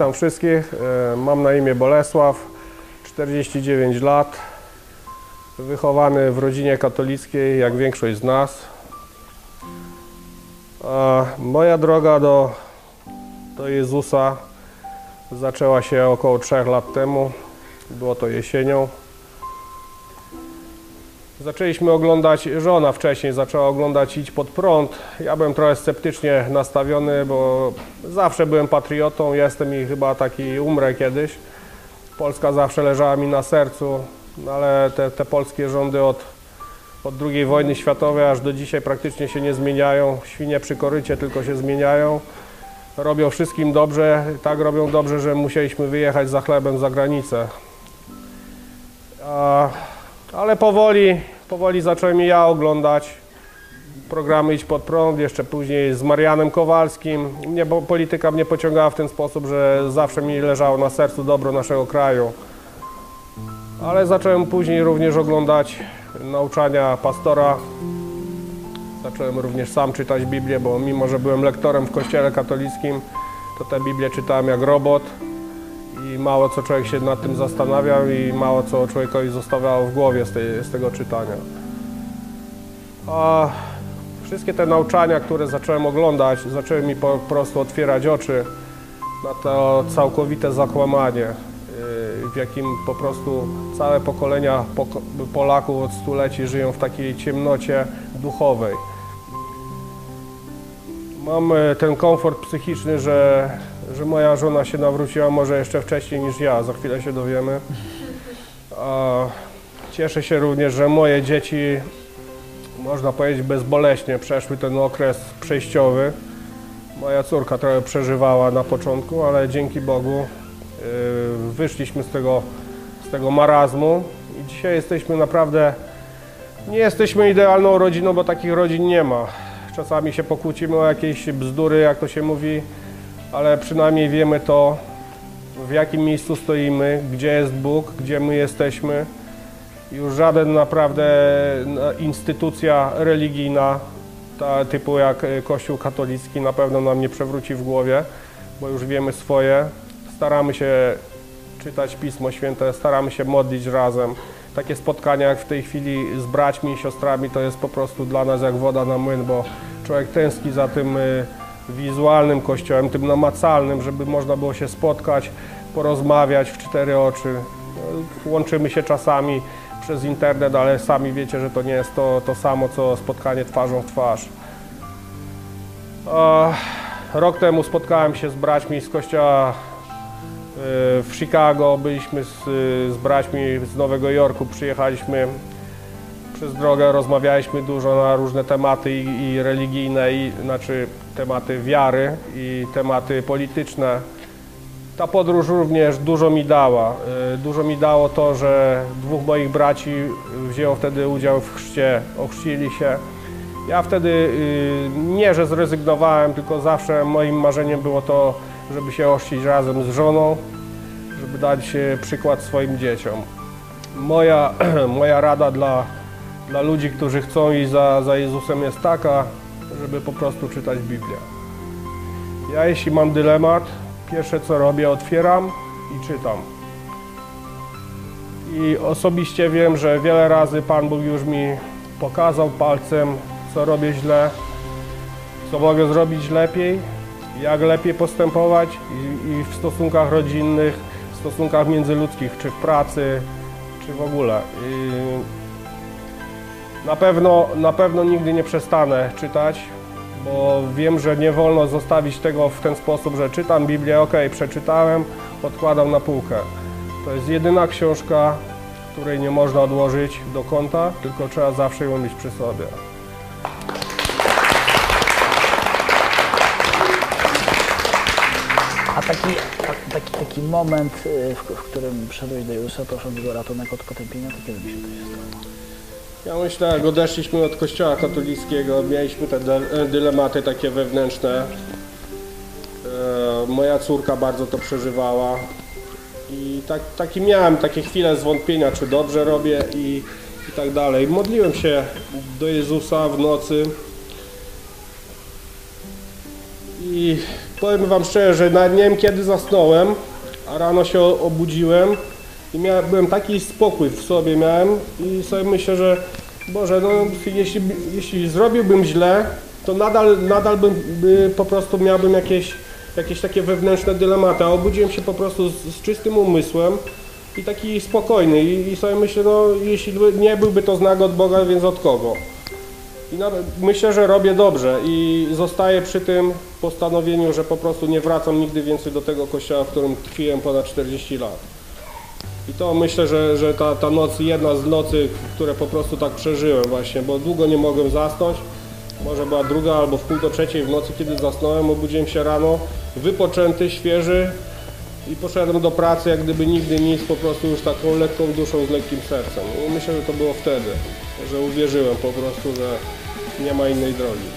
Witam wszystkich. E, Mam na imię Bolesław, 49 lat. Wychowany w rodzinie katolickiej, jak większość z nas. Moja droga do, do Jezusa zaczęła się około 3 lat temu. Było to jesienią. Zaczęliśmy oglądać, żona wcześniej zaczęła oglądać Idź pod prąd. Ja byłem trochę sceptycznie nastawiony, bo zawsze byłem patriotą, jestem i chyba taki umrę kiedyś. Polska zawsze leżała mi na sercu, ale te, te polskie rządy od, od II wojny światowej aż do dzisiaj praktycznie się nie zmieniają. Świnie przy korycie tylko się zmieniają. Robią wszystkim dobrze, tak robią dobrze, że musieliśmy wyjechać za chlebem za granicę. A ale powoli, powoli zacząłem ja oglądać programy Idź pod prąd, jeszcze później z Marianem Kowalskim. Mnie, bo polityka mnie pociągała w ten sposób, że zawsze mi leżało na sercu dobro naszego kraju. Ale zacząłem później również oglądać nauczania pastora. Zacząłem również sam czytać Biblię, bo mimo, że byłem lektorem w kościele katolickim, to tę Biblię czytałem jak robot i mało co człowiek się nad tym zastanawiał i mało co człowiekowi zostawiało w głowie z, tej, z tego czytania. A wszystkie te nauczania, które zacząłem oglądać, zaczęły mi po prostu otwierać oczy na to całkowite zakłamanie, yy, w jakim po prostu całe pokolenia poko- Polaków od stuleci żyją w takiej ciemnocie duchowej. Mam e, ten komfort psychiczny, że, że moja żona się nawróciła może jeszcze wcześniej niż ja, za chwilę się dowiemy. Cieszę się również, że moje dzieci, można powiedzieć bezboleśnie, przeszły ten okres przejściowy. Moja córka trochę przeżywała na początku, ale dzięki Bogu yy, wyszliśmy z tego, z tego marazmu i dzisiaj jesteśmy naprawdę, nie jesteśmy idealną rodziną, bo takich rodzin nie ma. Czasami się pokłócimy o jakieś bzdury, jak to się mówi, ale przynajmniej wiemy to, w jakim miejscu stoimy, gdzie jest Bóg, gdzie my jesteśmy. Już żaden naprawdę no, instytucja religijna, ta, typu jak e, Kościół katolicki, na pewno nam nie przewróci w głowie, bo już wiemy swoje. Staramy się czytać Pismo Święte, staramy się modlić razem. Takie spotkania jak w tej chwili z braćmi i siostrami to jest po prostu dla nas jak woda na młyn, bo człowiek tęskni za tym y, wizualnym kościołem, tym namacalnym, żeby można było się spotkać, porozmawiać w cztery oczy. Łączymy się czasami przez internet, ale sami wiecie, że to nie jest to, to samo, co spotkanie twarzą w twarz. Rok temu spotkałem się z braćmi z kościoła w Chicago, byliśmy z, z braćmi z Nowego Jorku, przyjechaliśmy przez drogę, rozmawialiśmy dużo na różne tematy i, i religijne, i, znaczy tematy wiary i tematy polityczne. Ta podróż również dużo mi dała. Y, Dużo mi dało to, że dwóch moich braci wzięło wtedy udział w chrzcie, ochrzcili się. Ja wtedy y, nie, że zrezygnowałem, tylko zawsze moim marzeniem było to, żeby się ochrzcić razem z żoną, żeby dać e, przykład swoim dzieciom. Moja, moja rada dla, dla ludzi, którzy chcą iść za, za Jezusem jest taka, żeby po prostu czytać Biblię. Ja jeśli mam dylemat, pierwsze co robię, otwieram i czytam. I osobiście wiem, że wiele razy Pan Bóg już mi pokazał palcem, co robię źle, co mogę zrobić lepiej, jak lepiej postępować i, i w stosunkach rodzinnych, w stosunkach międzyludzkich, czy w pracy, czy w ogóle. I na pewno, na pewno nigdy nie przestanę czytać, bo wiem, że nie wolno zostawić tego w ten sposób, że czytam Biblię, ok, przeczytałem, odkładam na półkę. To jest jedyna książka, której nie można odłożyć do kąta, tylko trzeba zawsze ją mieć przy sobie. A taki, taki, taki moment, y, w, w którym przyszedłeś do Jezusa, prosząc Go o ratunek od potępienia, to kiedy mi się to się stało? Ja myślę, jak odeszliśmy od kościoła katolickiego, mieliśmy te dy- dylematy takie wewnętrzne. E, moja córka bardzo to przeżywała i tak, taki miałem takie chwile zwątpienia, czy dobrze robię i, i tak dalej. Modliłem się do Jezusa w nocy i powiem Wam szczerze, że nie wiem kiedy zasnąłem, a rano się obudziłem i miałem, byłem taki spokój w sobie miałem i sobie myślę, że Boże, no jeśli, jeśli zrobiłbym źle, to nadal, nadal bym by, po prostu miałbym jakieś, jakieś takie wewnętrzne dylematy, a obudziłem się po prostu z, z czystym umysłem i taki spokojny i, i sobie myślę, no jeśli nie byłby to znak od Boga, więc od kogo? I nawet myślę, że robię dobrze i zostaję przy tym postanowieniu, że po prostu nie wracam nigdy więcej do tego kościoła, w którym tkwiłem ponad 40 lat. I to myślę, że, że ta, ta noc, jedna z nocy, które po prostu tak przeżyłem właśnie, bo długo nie mogłem zasnąć. Może była druga albo w pół do trzeciej w nocy, kiedy zasnąłem, obudziłem się rano, wypoczęty, świeży i poszedłem do pracy, jak gdyby nigdy nic, po prostu już taką lekką duszą, z lekkim sercem. I myślę, że to było wtedy, że uwierzyłem po prostu, że nie ma innej drogi.